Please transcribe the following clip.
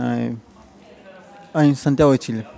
Aí, aí em Santiago de